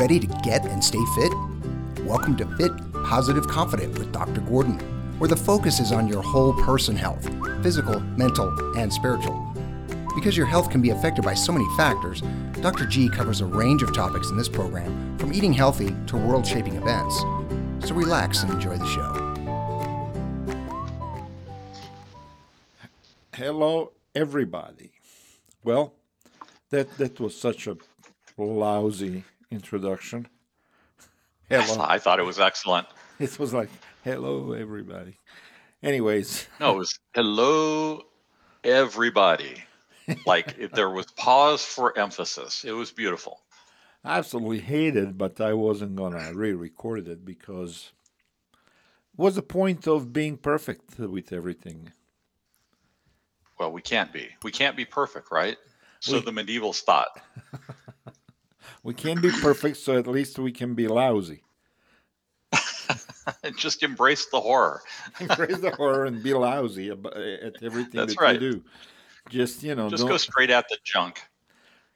ready to get and stay fit? Welcome to Fit, Positive, Confident with Dr. Gordon, where the focus is on your whole person health physical, mental, and spiritual. Because your health can be affected by so many factors, Dr. G covers a range of topics in this program, from eating healthy to world shaping events. So relax and enjoy the show. Hello, everybody. Well, that that was such a lousy introduction. Hello. I thought it was excellent. It was like, hello, everybody. Anyways. No, it was hello, everybody. like there was pause for emphasis. It was beautiful. I absolutely hated, but I wasn't going to re record it because what's the point of being perfect with everything? Well, we can't be. We can't be perfect, right? So we, the medievals thought. We can't be perfect, so at least we can be lousy. Just embrace the horror. embrace the horror and be lousy uh, at everything That's that right. you do. Just you know, just go straight at the junk.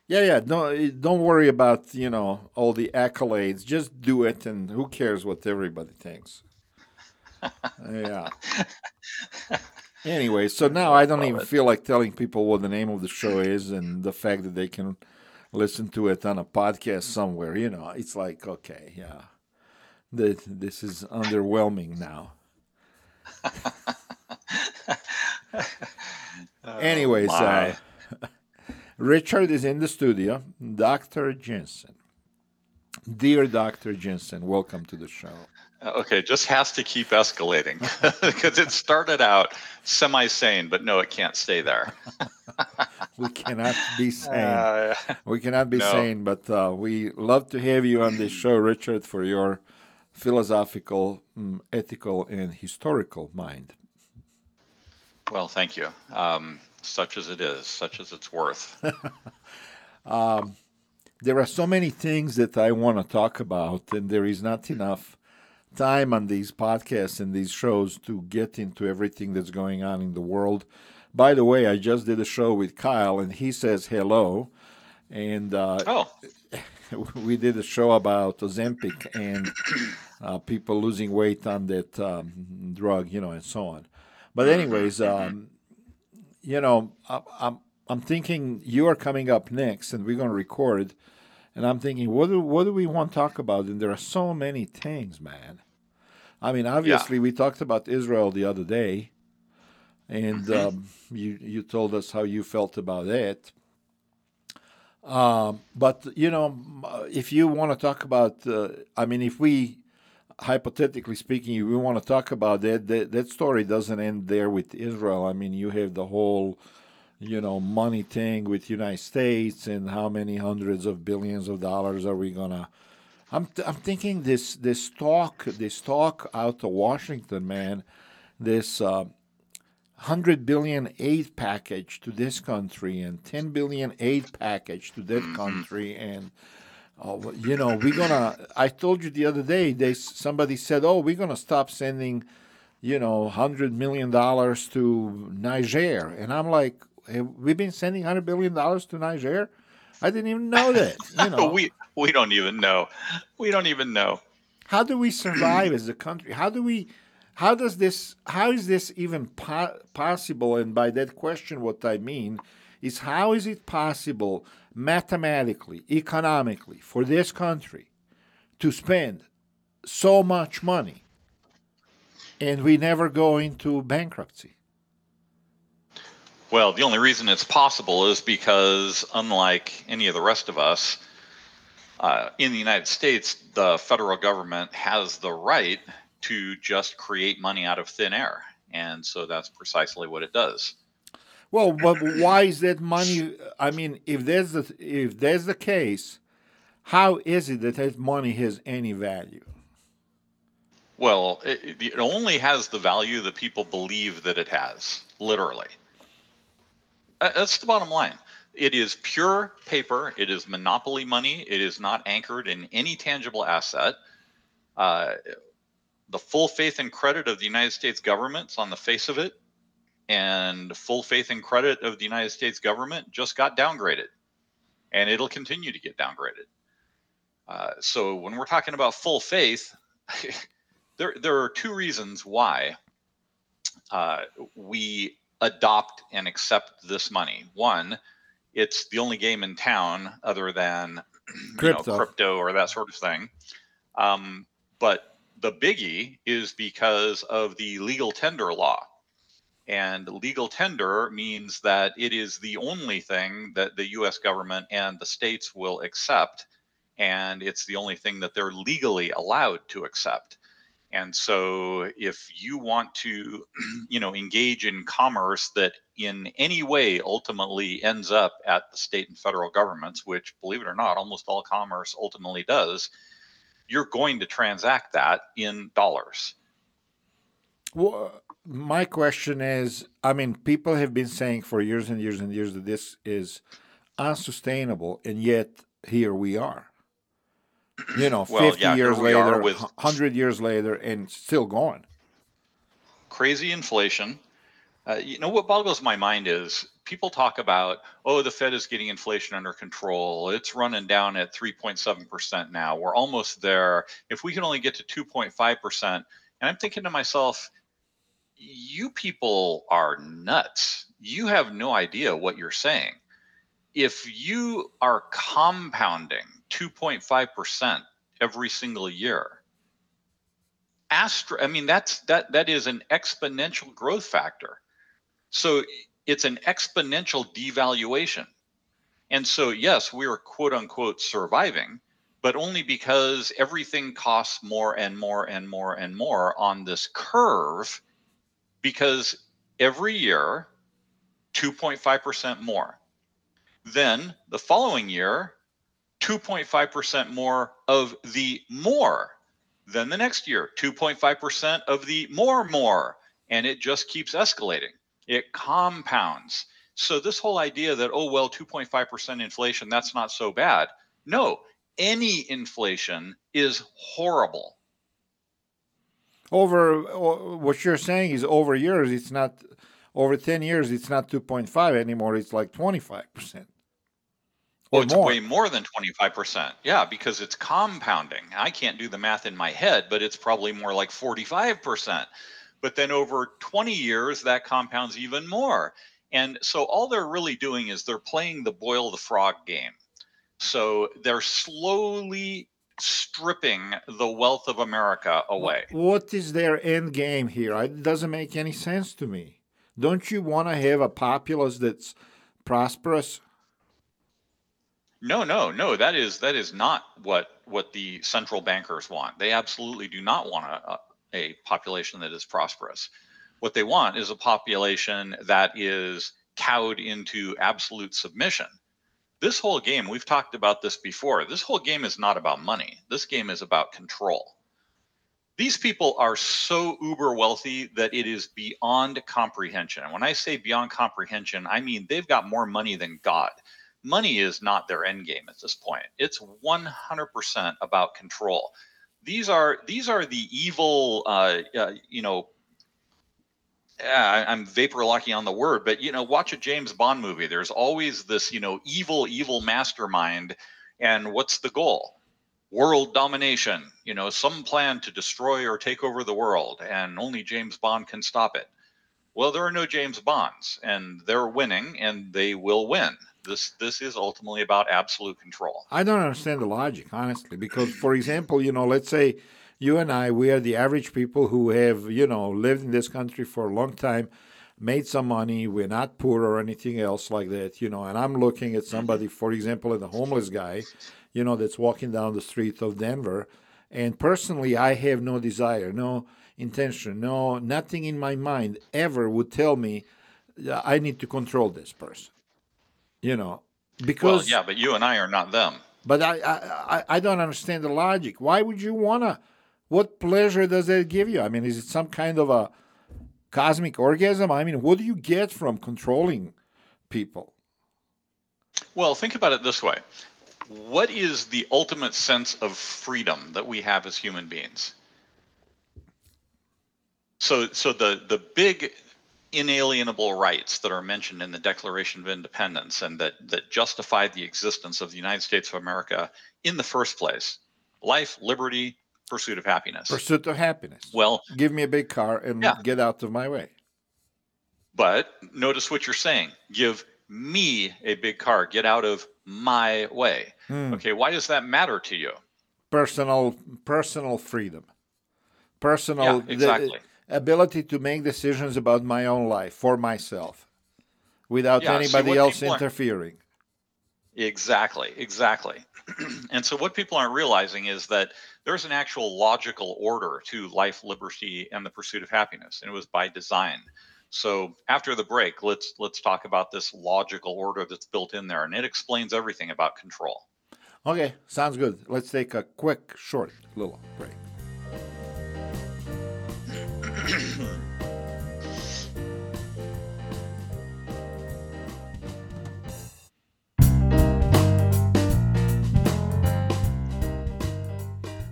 Yeah, yeah. Don't don't worry about you know all the accolades. Just do it, and who cares what everybody thinks. yeah. Anyway, so now I don't even feel like telling people what the name of the show is and the fact that they can listen to it on a podcast somewhere. You know, it's like okay, yeah, that this is underwhelming now. Anyways, oh, uh, Richard is in the studio. Dr. Jensen. Dear Dr. Jensen, welcome to the show. Okay, just has to keep escalating because it started out semi sane, but no, it can't stay there. we cannot be sane. Uh, we cannot be no. sane, but uh, we love to have you on this show, Richard, for your philosophical, um, ethical, and historical mind. Well, thank you. Um, such as it is, such as it's worth. um, there are so many things that I want to talk about, and there is not enough time on these podcasts and these shows to get into everything that's going on in the world. By the way, I just did a show with Kyle, and he says hello. And uh, oh. we did a show about Ozempic and uh, people losing weight on that um, drug, you know, and so on. But mm-hmm. anyways, mm-hmm. um, you know, I, I'm I'm thinking you are coming up next, and we're going to record. And I'm thinking, what do what do we want to talk about? And there are so many things, man. I mean, obviously, yeah. we talked about Israel the other day, and mm-hmm. um, you you told us how you felt about it. Um, but you know, if you want to talk about, uh, I mean, if we hypothetically speaking, we want to talk about that, that, that story doesn't end there with Israel. I mean, you have the whole, you know, money thing with United States and how many hundreds of billions of dollars are we gonna? I'm th- I'm thinking this this talk this talk out of Washington, man, this. Uh, 100 billion aid package to this country and 10 billion aid package to that mm-hmm. country and oh, you know, we're gonna. I told you the other day. They somebody said, "Oh, we're gonna stop sending, you know, hundred million dollars to Niger," and I'm like, we've been sending hundred billion dollars to Niger? I didn't even know that. You know, we we don't even know. We don't even know. How do we survive as a country? How do we? How does this? How is this even po- possible? And by that question, what I mean is, how is it possible? mathematically, economically, for this country to spend so much money and we never go into bankruptcy? Well, the only reason it's possible is because, unlike any of the rest of us, uh, in the United States, the federal government has the right to just create money out of thin air. And so that's precisely what it does. Well, but why is that money? I mean, if there's the if there's the case, how is it that that money has any value? Well, it, it only has the value that people believe that it has. Literally, that's the bottom line. It is pure paper. It is monopoly money. It is not anchored in any tangible asset. Uh, the full faith and credit of the United States government's on the face of it and full faith and credit of the United States government just got downgraded, and it'll continue to get downgraded. Uh, so when we're talking about full faith, there there are two reasons why uh, we adopt and accept this money. One, it's the only game in town other than crypto, know, crypto or that sort of thing. Um, but the biggie is because of the legal tender law. And legal tender means that it is the only thing that the US government and the states will accept. And it's the only thing that they're legally allowed to accept. And so if you want to, you know, engage in commerce that in any way ultimately ends up at the state and federal governments, which believe it or not, almost all commerce ultimately does, you're going to transact that in dollars. Well, my question is I mean, people have been saying for years and years and years that this is unsustainable, and yet here we are. You know, well, 50 yeah, years later, with 100 years later, and still going. Crazy inflation. Uh, you know, what boggles my mind is people talk about, oh, the Fed is getting inflation under control. It's running down at 3.7% now. We're almost there. If we can only get to 2.5%, and I'm thinking to myself, you people are nuts. You have no idea what you're saying. If you are compounding 2.5% every single year, astro I mean that's that that is an exponential growth factor. So it's an exponential devaluation. And so yes, we are quote unquote surviving, but only because everything costs more and more and more and more on this curve because every year 2.5% more. Then the following year 2.5% more of the more. than the next year 2.5% of the more more and it just keeps escalating. It compounds. So this whole idea that oh well 2.5% inflation that's not so bad. No, any inflation is horrible over what you're saying is over years it's not over 10 years it's not 2.5 anymore it's like 25% or it's more. way more than 25% yeah because it's compounding i can't do the math in my head but it's probably more like 45% but then over 20 years that compounds even more and so all they're really doing is they're playing the boil the frog game so they're slowly stripping the wealth of America away. What is their end game here? It doesn't make any sense to me. Don't you want to have a populace that's prosperous? No, no, no. That is that is not what what the central bankers want. They absolutely do not want a, a population that is prosperous. What they want is a population that is cowed into absolute submission this whole game, we've talked about this before. This whole game is not about money. This game is about control. These people are so uber wealthy that it is beyond comprehension. And when I say beyond comprehension, I mean they've got more money than God. Money is not their end game at this point. It's 100% about control. These are these are the evil, uh, uh, you know, yeah, I'm vapor locking on the word, but you know, watch a James Bond movie. There's always this, you know, evil, evil mastermind, and what's the goal? World domination. You know, some plan to destroy or take over the world, and only James Bond can stop it. Well, there are no James Bonds, and they're winning, and they will win. This this is ultimately about absolute control. I don't understand the logic, honestly, because, for example, you know, let's say you and I, we are the average people who have, you know, lived in this country for a long time, made some money. We're not poor or anything else like that, you know. And I'm looking at mm-hmm. somebody, for example, at the homeless guy, you know, that's walking down the street of Denver. And personally, I have no desire, no intention, no, nothing in my mind ever would tell me uh, I need to control this person, you know, because. Well, yeah, but you and I are not them. But I, I, I don't understand the logic. Why would you want to what pleasure does that give you? I mean, is it some kind of a cosmic orgasm? I mean, what do you get from controlling people? Well, think about it this way What is the ultimate sense of freedom that we have as human beings? So, so the, the big inalienable rights that are mentioned in the Declaration of Independence and that, that justify the existence of the United States of America in the first place life, liberty, pursuit of happiness. Pursuit of happiness. Well, give me a big car and yeah. get out of my way. But notice what you're saying. Give me a big car. Get out of my way. Hmm. Okay, why does that matter to you? Personal personal freedom. Personal Yeah, exactly. the ability to make decisions about my own life for myself without Yeah, anybody what else interfering. Exactly, exactly. and so, what people aren't realizing is that there's an actual logical order to life, liberty, and the pursuit of happiness, and it was by design. So, after the break, let's let's talk about this logical order that's built in there, and it explains everything about control. Okay, sounds good. Let's take a quick, short little break.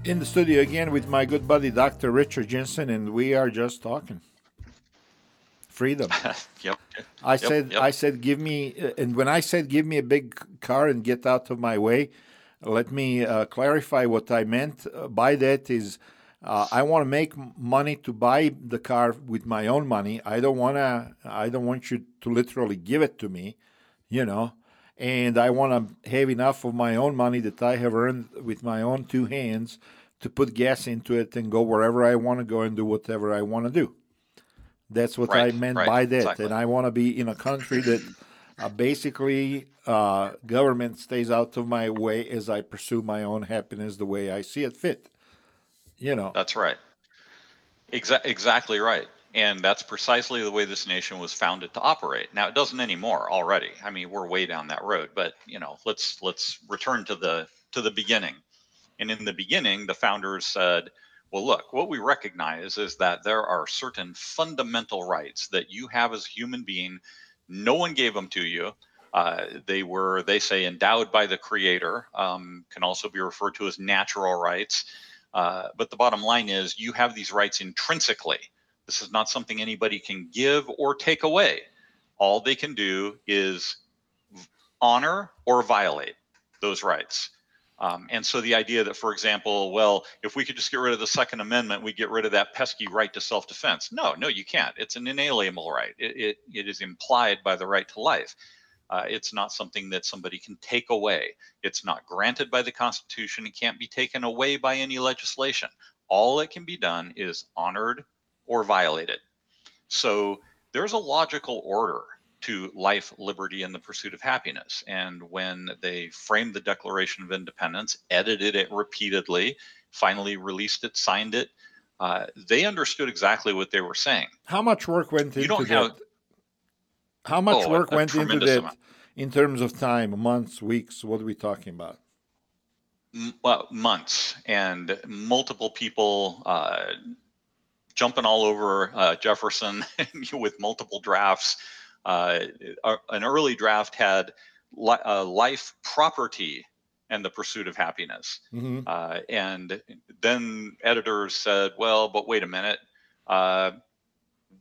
In the studio again with my good buddy Dr. Richard Jensen, and we are just talking freedom. yep. I Yep, said, yep. I said, give me, uh, and when I said, give me a big car and get out of my way, let me uh, clarify what I meant uh, by that is, uh, I want to make money to buy the car with my own money. I don't want to, I don't want you to literally give it to me, you know, and I want to have enough of my own money that I have earned with my own two hands to put gas into it and go wherever I want to go and do whatever I want to do. That's what I meant right, by that. exactly. And I want to be in a country that uh, basically uh, government stays out of my way as I pursue my own happiness the way I see it fit. You know, That's right. Exa- exactly right. And that's precisely the way this nation was founded to operate. Now it doesn't anymore already. I mean, we're way down that road, but you know, let's let's return to the to the beginning. And in the beginning, the founders said, well, look, what we recognize is that there are certain fundamental rights that you have as a human being. No one gave them to you. Uh, they were, they say, endowed by the creator, um, can also be referred to as natural rights. Uh, but the bottom line is you have these rights intrinsically. This is not something anybody can give or take away. All they can do is honor or violate those rights. Um, and so the idea that, for example, well, if we could just get rid of the Second Amendment, we get rid of that pesky right to self-defense. No, no, you can't. It's an inalienable right. It, it, it is implied by the right to life. Uh, it's not something that somebody can take away. It's not granted by the Constitution. It can't be taken away by any legislation. All that can be done is honored or violated. So there's a logical order to life, liberty, and the pursuit of happiness. And when they framed the Declaration of Independence, edited it repeatedly, finally released it, signed it, uh, they understood exactly what they were saying. how much work went into You don't that? How much Oh, work a went into that amount. in terms of time, months, weeks? What are we talking about? m- well, months and multiple people uh, jumping all over uh, Jefferson with multiple drafts. Uh, an early draft had li- uh, life, property, and the pursuit of happiness. hmm Uh, and then editors said, well, but wait a minute. Uh,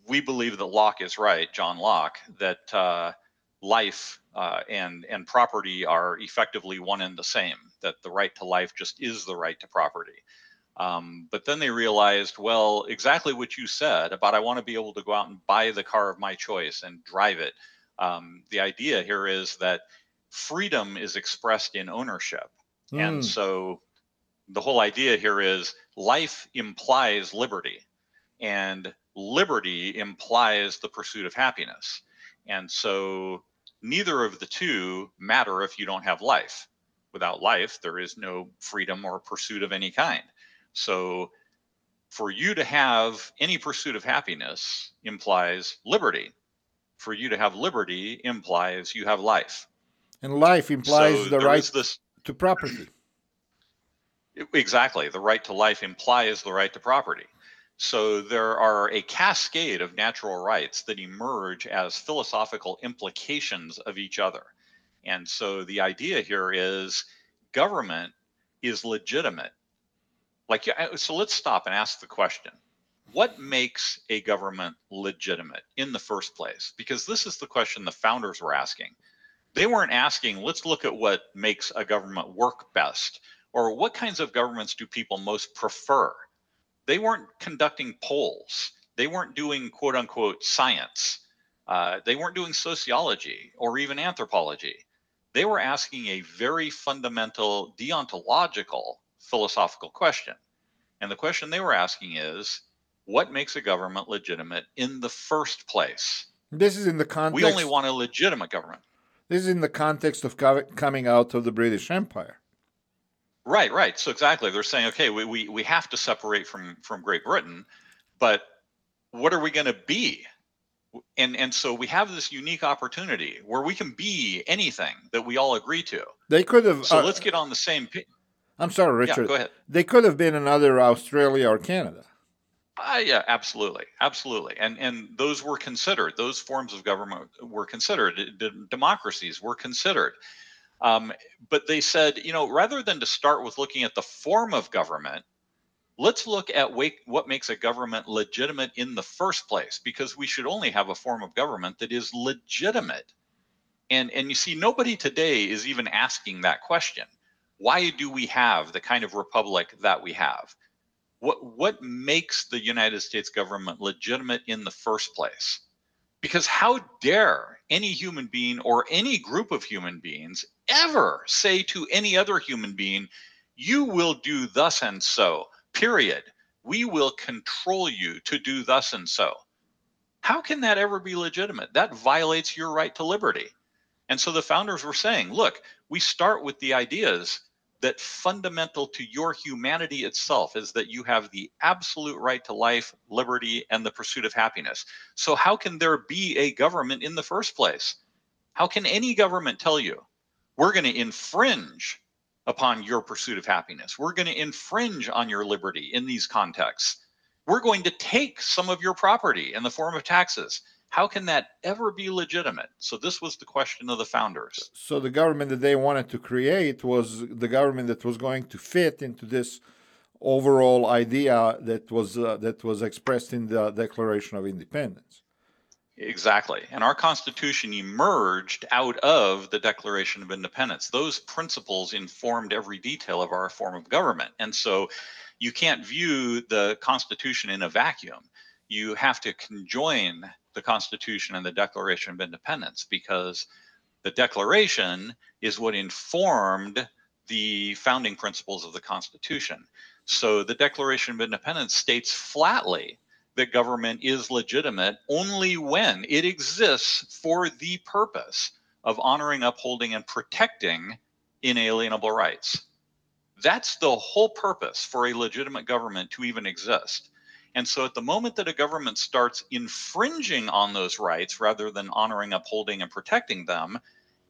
we believe that Locke is right, John Locke, that uh, life uh, and, and property are effectively one and the same, that the right to life just is the right to property. Um, but then they realized, well, exactly what you said about I want to be able to go out and buy the car of my choice and drive it. Um, the idea here is that freedom is expressed in ownership. And Mm. so the whole idea here is life implies liberty, and liberty implies the pursuit of happiness. And so neither of the two matter if you don't have life. Without life, there is no freedom or pursuit of any kind. So for you to have any pursuit of happiness implies liberty. For you to have liberty implies you have life. And life implies so the right this to property. Exactly. The right to life implies the right to property. So there are a cascade of natural rights that emerge as philosophical implications of each other. And so the idea here is government is legitimate. Like, uh, so let's stop and ask the question what makes a government legitimate in the first place? Because this is the question the founders were asking. They weren't asking, let's look at what makes a government work best or what kinds of governments do people most prefer. They weren't conducting polls, they weren't doing quote unquote science, uh, they weren't doing sociology or even anthropology. They were asking a very fundamental deontological philosophical question. And the question they were asking is what makes a government legitimate in the first place? This is in the context. We only want a legitimate government. This is in the context of co- coming out of the British Empire. Right, right. So exactly, they're saying, okay, we, we, we have to separate from from Great Britain, but what are we going to be? And and so we have this unique opportunity where we can be anything that we all agree to. They could have. So uh, let's get on the same page. I'm sorry, Richard. Yeah, go ahead. They could have been another Australia or Canada. Uh, yeah, absolutely, absolutely, and and those were considered. Those forms of government were considered. democracies were considered. Um, but they said, you know, rather than to start with looking at the form of government, let's look at what makes a government legitimate in the first place, because we should only have a form of government that is legitimate. And and you see, nobody today is even asking that question. Why do we have the kind of republic that we have? What what makes the United States government legitimate in the first place? Because how dare any human being or any group of human beings ever say to any other human being, you will do thus and so, period. We will control you to do thus and so. How can that ever be legitimate? That violates your right to liberty. And so the founders were saying, look, we start with the ideas that fundamental to your humanity itself is that you have the absolute right to life, liberty, and the pursuit of happiness. So, how can there be a government in the first place? How can any government tell you, we're going to infringe upon your pursuit of happiness? We're going to infringe on your liberty in these contexts. We're going to take some of your property in the form of taxes how can that ever be legitimate? So this was the question of the founders. So the government that they wanted to create was the government that was going to fit into this overall idea that was uh, that was expressed in the Declaration of Independence. Exactly. And our Constitution emerged out of the Declaration of Independence. Those principles informed every detail of our form of government. And so you can't view the Constitution in a vacuum. You have to conjoin the Constitution and the Declaration of Independence because the Declaration is what informed the founding principles of the Constitution. So the Declaration of Independence states flatly that government is legitimate only when it exists for the purpose of honoring, upholding, and protecting inalienable rights. That's the whole purpose for a legitimate government to even exist. And so at the moment that a government starts infringing on those rights rather than honoring, upholding, and protecting them,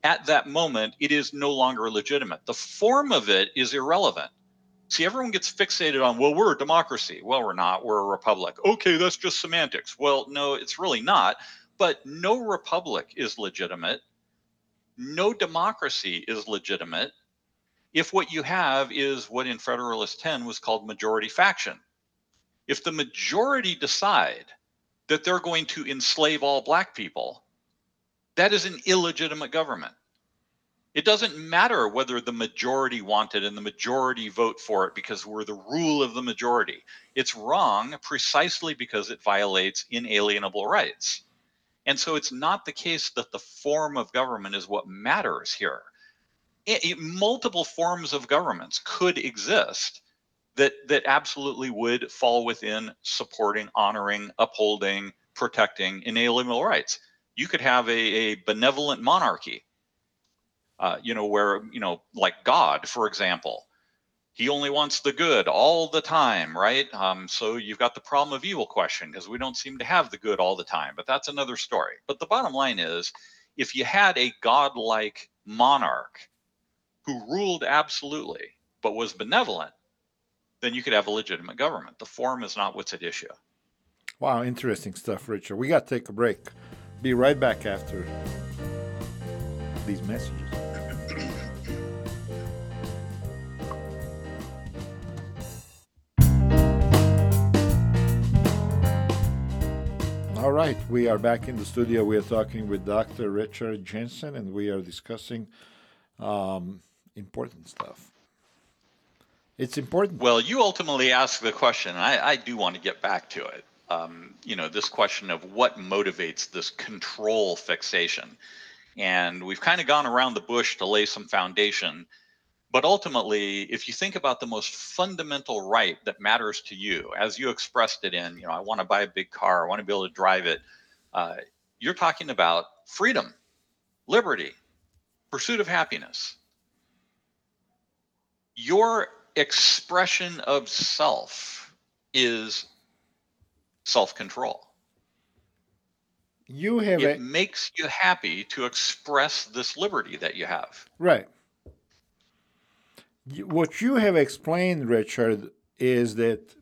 at that moment, it is no longer legitimate. The form of it is irrelevant. See, everyone gets fixated on, well, we're a democracy. Well, we're not. We're a republic. Okay, that's just semantics. Well, no, it's really not. But no republic is legitimate. No democracy is legitimate if what you have is what in Federalist 10 was called majority faction if the majority decide that they're going to enslave all black people, that is an illegitimate government. It doesn't matter whether the majority want it and the majority vote for it because we're the rule of the majority. It's wrong precisely because it violates inalienable rights. And so it's not the case that the form of government is what matters here. It, it, multiple forms of governments could exist that that absolutely would fall within supporting, honoring, upholding, protecting inalienable rights. You could have a, a benevolent monarchy, uh, you know, where you know, like God, for example, he only wants the good all the time, right? Um, so you've got the problem of evil question because we don't seem to have the good all the time, but that's another story. But the bottom line is, if you had a godlike monarch who ruled absolutely but was benevolent then you could have a legitimate government. The form is not what's at issue. Wow, interesting stuff, Richard. We got to take a break. Be right back after these messages. Right, we are back in the studio. We are talking with Dr. Richard Jensen, and we are discussing um, important stuff. It's important. Well, you ultimately ask the question. I, I do want to get back to it. Um, you know, this question of what motivates this control fixation. And we've kind of gone around the bush to lay some foundation. But ultimately, if you think about the most fundamental right that matters to you, as you expressed it in, you know, I want to buy a big car, I want to be able to drive it, uh, you're talking about freedom, liberty, pursuit of happiness. Your expression of self is self control. You have it a, makes you happy to express this liberty that you have. right. What you have explained, Richard, is that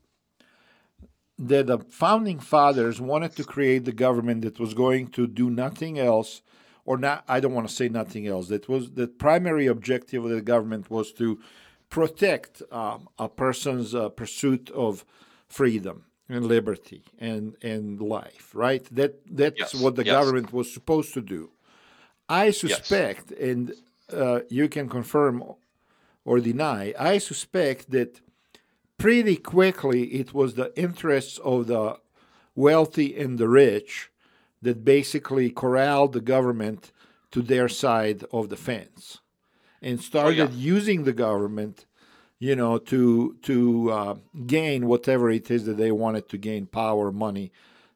that the founding fathers wanted to create the government that was going to do nothing else, or not. I don't want to say nothing else. That was the primary objective of the government was to protect um, a person's uh, pursuit of freedom and liberty and and life. Right. That that's Yes, what the yes. government was supposed to do. I suspect, and uh, you can confirm or deny, I suspect that pretty quickly it was the interests of the wealthy and the rich that basically corralled the government to their side of the fence and started using the government you know to to uh, gain whatever it is that they wanted to gain power money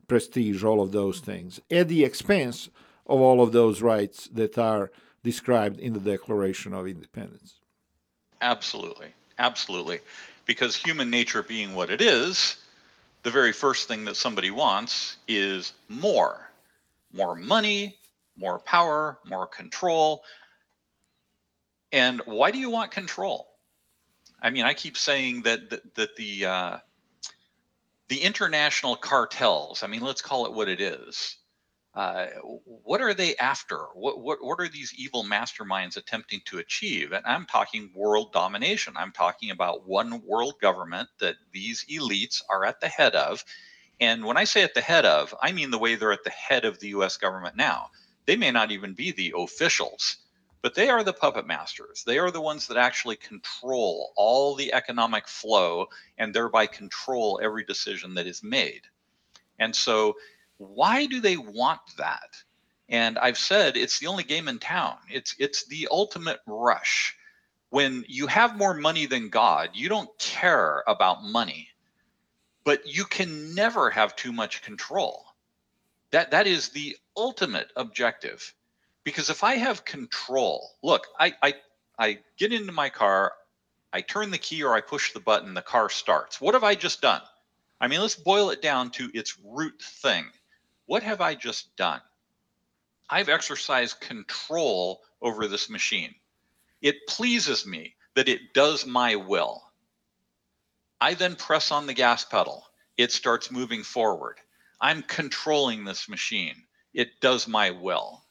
prestige all of those things at the expense of all of those rights that are described in the declaration of independence Absolutely. Absolutely. Because human nature being what it is, the very first thing that somebody wants is more. More money, more power, more control. And why do you want control? I mean, I keep saying that that, that the uh, the international cartels. I mean, let's call it what it is. Uh, what are they after? What, what what are these evil masterminds attempting to achieve? And I'm talking world domination. I'm talking about one world government that these elites are at the head of. And when I say at the head of, I mean the way they're at the head of the U.S. government now. They may not even be the officials, but they are the puppet masters. They are the ones that actually control all the economic flow and thereby control every decision that is made. And so why do they want that? And I've said it's the only game in town. It's it's the ultimate rush. When you have more money than God, you don't care about money. But you can never have too much control. That that is the ultimate objective. Because if I have control, look, I I, I get into my car, I turn the key or I push the button, the car starts. What have I just done? I mean, let's boil it down to its root thing. What have I just done? I've exercised control over this machine. It pleases me that it does my will. I then press on the gas pedal. It starts moving forward. I'm controlling this machine. It does my will.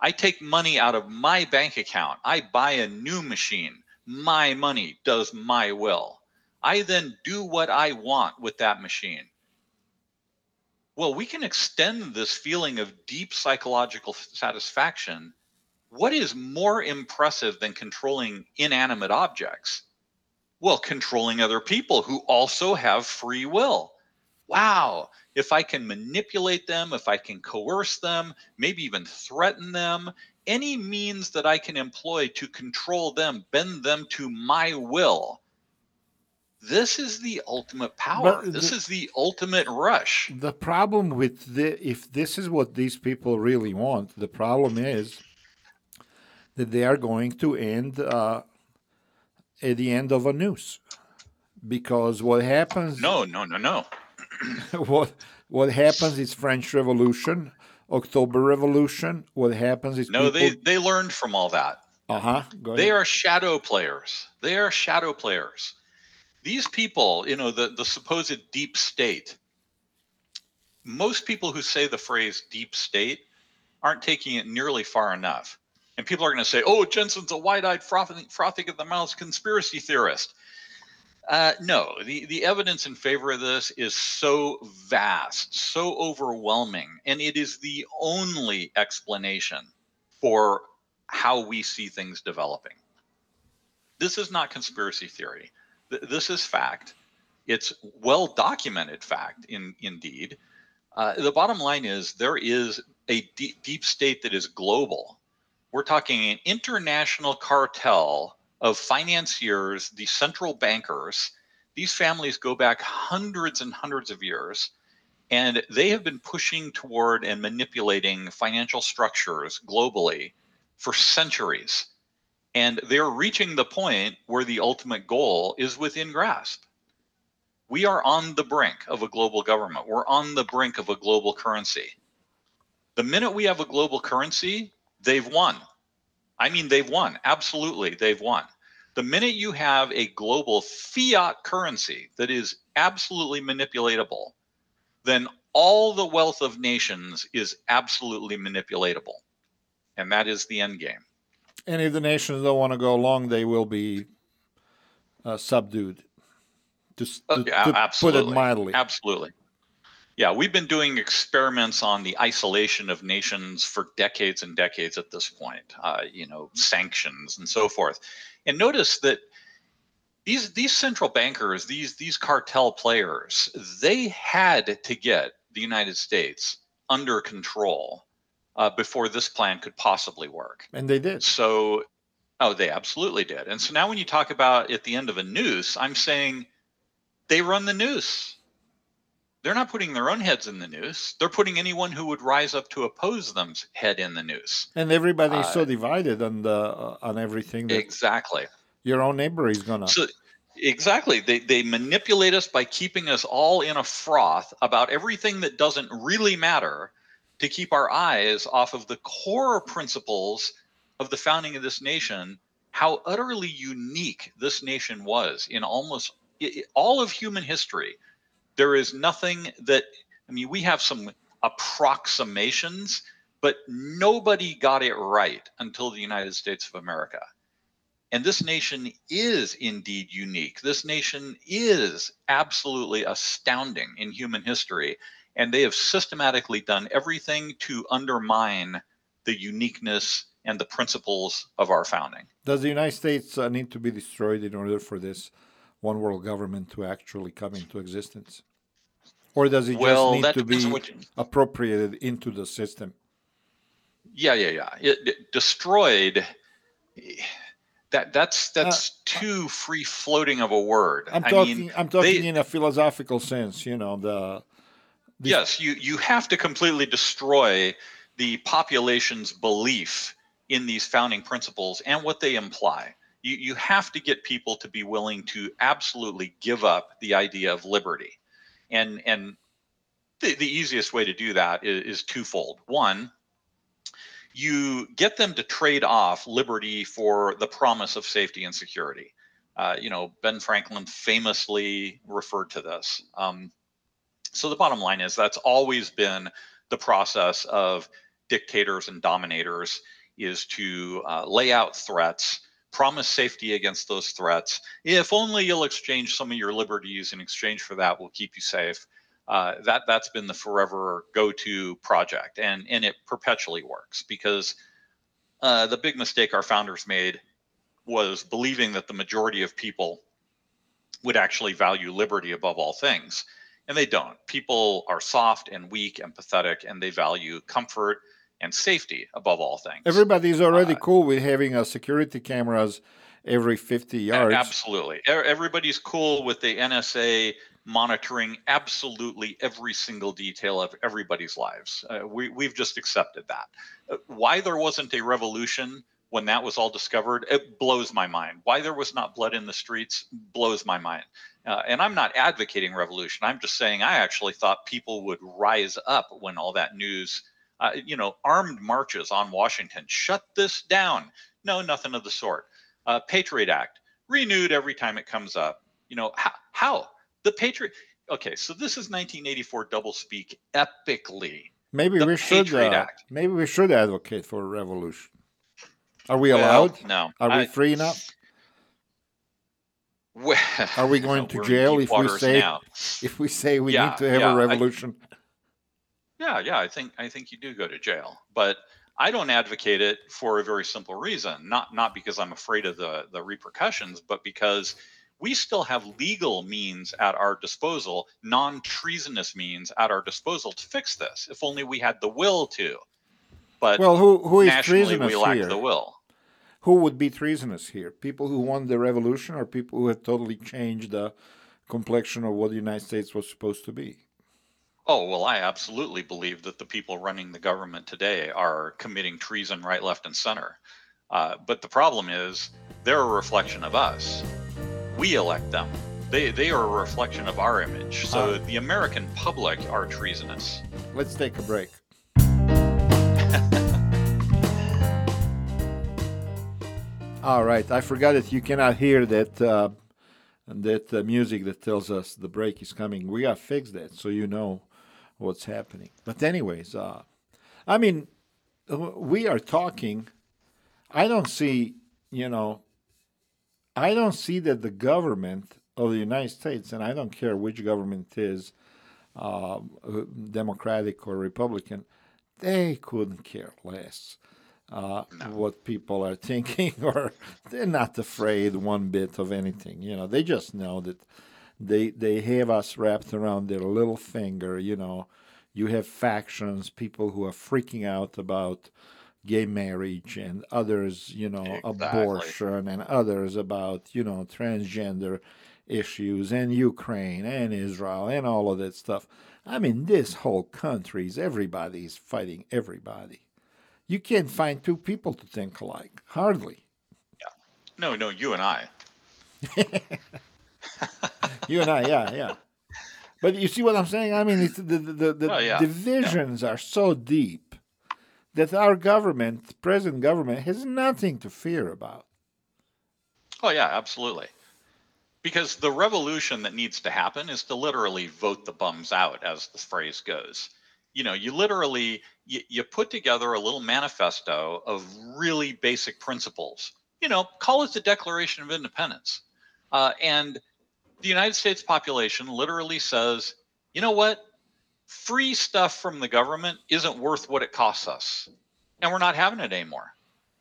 I take money out of my bank account. I buy a new machine. My money does my will. I then do what I want with that machine. Well, we can extend this feeling of deep psychological satisfaction. What is more impressive than controlling inanimate objects? Well, controlling other people who also have free will. Wow, if I can manipulate them, if I can coerce them, maybe even threaten them, any means that I can employ to control them, bend them to my will. This is the ultimate power. But this the- is the ultimate rush. The problem with the if this is what these people really want, the problem is that they are going to end uh, at the end of a noose, because what happens No, no, no, no. what what happens is French Revolution, October Revolution. What happens is No, they people, they learned from all that. uh huh. They ahead. are shadow players. They are shadow players. These people, you know, the, the supposed deep state, most people who say the phrase deep state aren't taking it nearly far enough. And people are going to say, oh, Jensen's a wide eyed, frothing, frothing at the mouth conspiracy theorist. Uh, no, the, the evidence in favor of this is so vast, so overwhelming, and it is the only explanation for how we see things developing. This is not conspiracy theory. This is fact. It's well documented fact, in, indeed. Uh, the bottom line is there is a deep, deep state that is global. We're talking an international cartel of financiers, the central bankers. These families go back hundreds and hundreds of years, and they have been pushing toward and manipulating financial structures globally for centuries. And they're reaching the point where the ultimate goal is within grasp. We are on the brink of a global government. We're on the brink of a global currency. The minute we have a global currency, they've won. I mean, they've won. Absolutely, they've won. The minute you have a global fiat currency that is absolutely manipulatable, then all the wealth of nations is absolutely manipulatable. And that is the end game. And if the nations don't want to go along, they will be uh, subdued. Just uh, to, yeah, to absolutely. put it mildly. Absolutely. Yeah, we've been doing experiments on the isolation of nations for decades and decades at this point. Uh, you know, sanctions and so forth. And notice that these these central bankers, these these cartel players, they had to get the United States under control uh, before this plan could possibly work. And they did. So, oh, they absolutely did. And so now, when you talk about at the end of a noose, I'm saying they run the noose they're not putting their own heads in the noose. They're putting anyone who would rise up to oppose them's head in the noose. And everybody's uh, so divided on the uh, on everything. exactly. Your own neighbor is gonna. So, exactly. They they manipulate us by keeping us all in a froth about everything that doesn't really matter, to keep our eyes off of the core principles of the founding of this nation. How utterly unique this nation was in almost all of human history there is nothing that I mean, we have some approximations, but nobody got it right until the United States of America. And this nation is indeed unique. This nation is absolutely astounding in human history. And they have systematically done everything to undermine the uniqueness and the principles of our founding. Does the United States uh, need to be destroyed in order for this one world government to actually come into existence? Or does it well, just need to be you... appropriated into the system? Yeah, yeah, yeah. It, it destroyed. That that's that's uh, too free floating of a word. I'm talking. Mean, I'm talking they, in a philosophical sense. You know the. The yes, you you have to completely destroy the population's belief in these founding principles and what they imply you, you have to get people to be willing to absolutely give up the idea of liberty. And, and the, the easiest way to do that is, is twofold. One, you get them to trade off liberty for the promise of safety and security. Uh, you know, Ben Franklin famously referred to this. Um, so the bottom line is that's always been the process of dictators and dominators is to uh, lay out threats promise safety against those threats. If only you'll exchange some of your liberties in exchange for that, we'll keep you safe. Uh, that that's been the forever go-to project, and and it perpetually works because uh, the big mistake our founders made was believing that the majority of people would actually value liberty above all things, and they don't. People are soft and weak and pathetic, and they value comfort and safety above all things. Everybody's already uh, cool with having a security cameras every 50 yards. Absolutely. Everybody's cool with the NSA monitoring absolutely every single detail of everybody's lives. Uh, we, we've just accepted that. Uh, why there wasn't a revolution when that was all discovered, it blows my mind. Why there was not blood in the streets blows my mind. Uh, and I'm not advocating revolution. I'm just saying I actually thought people would rise up when all that news uh, you know, armed marches on Washington. Shut this down. No, nothing of the sort. Uh, Patriot Act renewed every time it comes up. You know, how, how? the Patriot? Okay, so this is 1984 doublespeak epically. Maybe the we should. Uh, maybe we should advocate for a revolution. Are we allowed? Well, no. Are I, we free enough? Well, Are we going to jail if we say now. if we say we Yeah, need to have yeah, a I- revolution? Yeah, yeah, I think I think you do go to jail, but I don't advocate it for a very simple reason. Not not because I'm afraid of the the repercussions, but because we still have legal means at our disposal, non-treasonous means at our disposal to fix this. If only we had the will to. But well, who who is nationally, treasonous we lack here? the will. Who would be treasonous here? People who won the revolution, or people who have totally changed the complexion of what the United States was supposed to be? Oh, well, I absolutely believe that the people running the government today are committing treason right, left, and center. Uh, but the problem is they're a reflection of us. We elect them. They, they are a reflection of our image. So Ah. the American public are treasonous. Let's take a break. All right, I forgot that you cannot hear that uh, that uh, music that tells us the break is coming. We gotta fix that so you know what's happening. But anyways, uh, I mean, we are talking. I don't see, you know, I don't see that the government of the United States, and I don't care which government is, uh, Democratic or Republican, they couldn't care less uh, what people are thinking, or they're not afraid one bit of anything. You know, they just know that they they have us wrapped around their little finger. You know, you have factions, people who are freaking out about gay marriage, and others, you know, Exactly. abortion, and others about you know transgender issues, and Ukraine, and Israel, and all of that stuff. I mean, this whole country is everybody's fighting everybody. You can't find two people to think alike. Hardly. Yeah. No, no, you and I. You and I, yeah, yeah. But you see what I'm saying? I mean, it's, the the, the, Oh, yeah. divisions are so deep that our government, present government, has nothing to fear about. Oh, yeah, absolutely. Because the revolution that needs to happen is to literally vote the bums out, as the phrase goes. You know, you literally you, you put together a little manifesto of really basic principles. You know, call it the Declaration of Independence, uh, and the United States population literally says, you know what, free stuff from the government isn't worth what it costs us, and we're not having it anymore.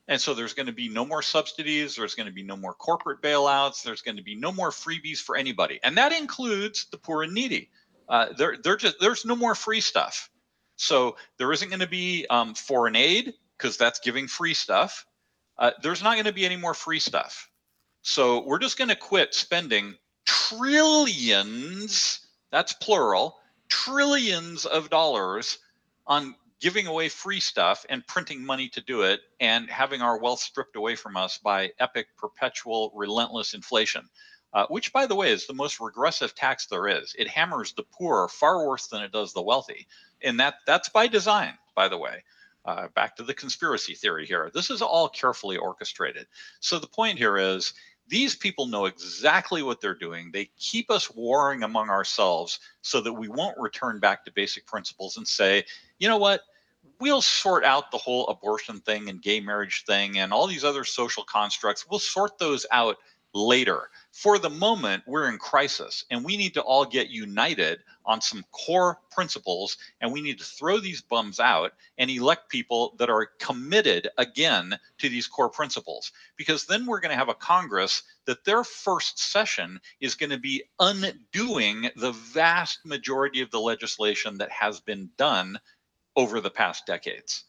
And so there's going to be no more subsidies. There's going to be no more corporate bailouts. There's going to be no more freebies for anybody, and that includes the poor and needy. Uh, there, just there's no more free stuff. So there isn't going to be um, foreign aid because that's giving free stuff. Uh, there's not going to be any more free stuff. So we're just going to quit spending trillions. That's plural. Trillions of dollars on giving away free stuff and printing money to do it and having our wealth stripped away from us by epic, perpetual, relentless inflation, uh, which, by the way, is the most regressive tax there is. It hammers the poor far worse than it does the wealthy. And that that's by design, by the way. Uh, back to the conspiracy theory here. This is all carefully orchestrated. So the point here is these people know exactly what they're doing. They keep us warring among ourselves so that we won't return back to basic principles and say, you know what? We'll sort out the whole abortion thing and gay marriage thing and all these other social constructs. We'll sort those out later. For the moment, we're in crisis and we need to all get united on some core principles and we need to throw these bums out and elect people that are committed again to these core principles because then we're going to have a congress that their first session is going to be undoing the vast majority of the legislation that has been done over the past decades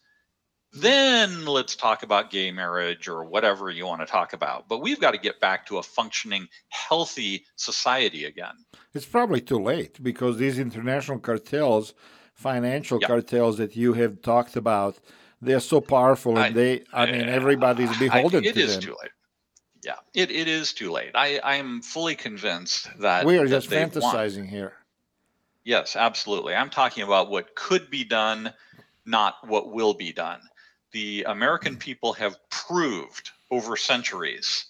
then let's talk about gay marriage or whatever you want to talk about but we've got to get back to a functioning healthy society again It's probably too late because these international cartels, financial Yeah. cartels that you have talked about, they're so powerful and I- they, I eh, mean, I- everybody's I- beholden it to is them. too late yeah it, it is too late i i am fully convinced that We are that just they've won. fantasizing here. Yes, absolutely. I'm talking about what could be done, not what will be done. The American people have proved over centuries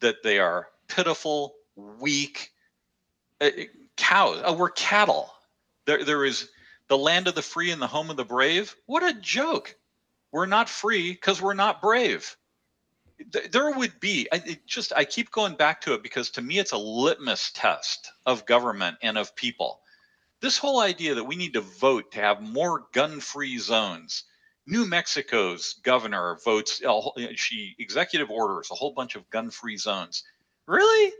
that they are pitiful, weak uh, cows. Uh, we're cattle. There, there is the land of the free and the home of the brave. What a joke. We're not free because we're not brave. there would be I, just i keep going back to it because to me it's a litmus test of government and of people this whole idea that we need to vote to have more gun-free zones new mexico's governor votes uh, she executive orders a whole bunch of gun-free zones really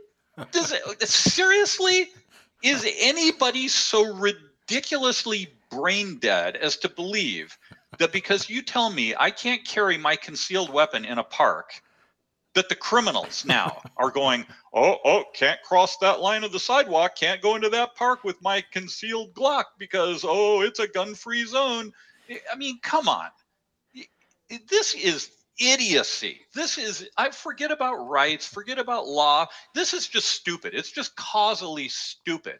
does it seriously is anybody so ridiculously brain dead as to believe that because you tell me I can't carry my concealed weapon in a park, that the criminals now are going, oh, oh, can't cross that line of the sidewalk, can't go into that park with my concealed Glock because, oh, it's a gun free zone. I mean, come on. This is idiocy. This is, I forget about rights, forget about law. This is just stupid. It's just causally stupid.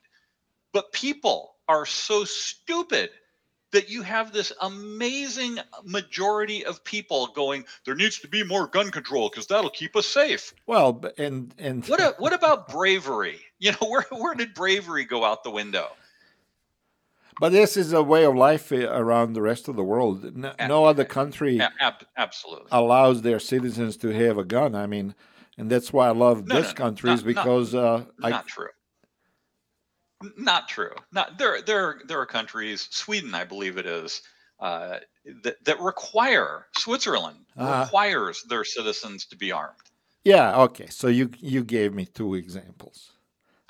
But people are so stupid that you have this amazing majority of people going there needs to be more gun control because that'll keep us safe well and and what a, what about bravery you know where where did bravery go out the window but this is a way of life around the rest of the world no, no other country ab- absolutely allows their citizens to have a gun i mean and that's why i love no, this no, country not, is because not, uh, not true not true. Not there. There. There are countries, Sweden, I believe it is, uh, that that require Switzerland uh, requires their citizens to be armed. Yeah. Okay. So you you gave me two examples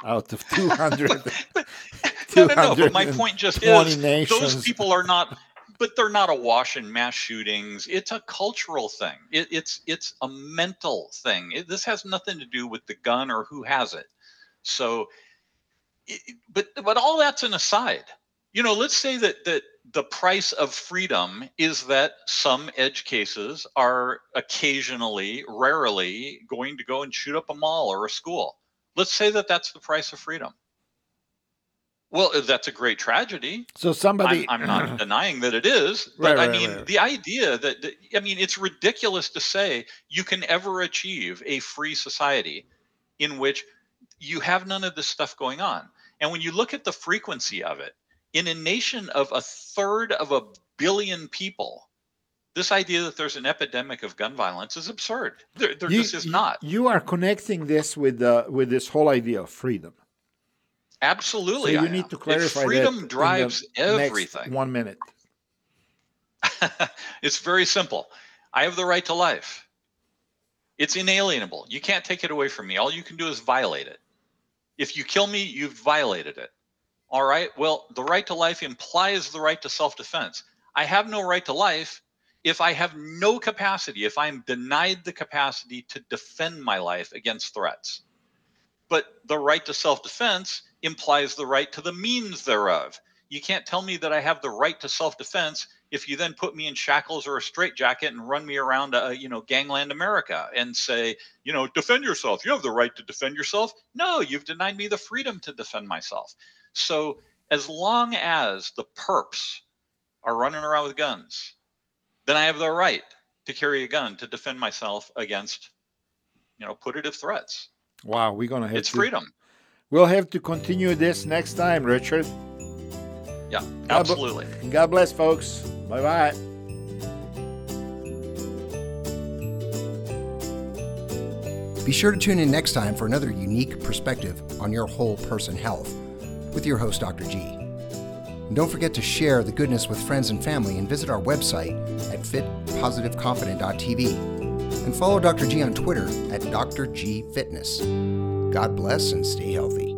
out of 200. but, no, no, no. But my point just is nations. those people are not. But they're not a wash in mass shootings. It's a cultural thing. It, it's it's a mental thing. It, this has nothing to do with the gun or who has it. So but but all that's an aside. You know, let's say that that the price of freedom is that some edge cases are occasionally, rarely going to go and shoot up a mall or a school. Let's say that that's the price of freedom. Well, that's a great tragedy. So somebody, I'm, I'm not denying that it is, but right, I mean, right. the idea that, that, I mean, it's ridiculous to say you can ever achieve a free society in which you have none of this stuff going on. And when you look at the frequency of it, in a nation of a third of a billion people, this idea that there's an epidemic of gun violence is absurd. There, there you, just is not. You are connecting this with uh, with this whole idea of freedom. Absolutely. So you I need am. to clarify that freedom drives everything. one minute. it's very simple. I have the right to life. It's inalienable. You can't take it away from me. All you can do is violate it. If you kill me, you've violated it. All right. Well, the right to life implies the right to self defense. I have no right to life if I have no capacity, if I'm denied the capacity to defend my life against threats. But the right to self defense implies the right to the means thereof. You can't tell me that I have the right to self defense if you then put me in shackles or a straitjacket and run me around, uh, you know, gangland America and say, you know, defend yourself. You have the right to defend yourself. No, you've denied me the freedom to defend myself. So as long as the perps are running around with guns, then I have the right to carry a gun to defend myself against, you know, putative threats. Wow, we're gonna have it's to, freedom. We'll have to continue this next time, Richard. Yeah, absolutely. God, God bless, folks. Bye bye. Be sure to tune in next time for another unique perspective on your whole person health with your host, Dr. G. And don't forget to share the goodness with friends and family and visit our website at fitpositiveconfident.tv and follow Dr. G on Twitter at Dr. G Fitness. God bless and stay healthy.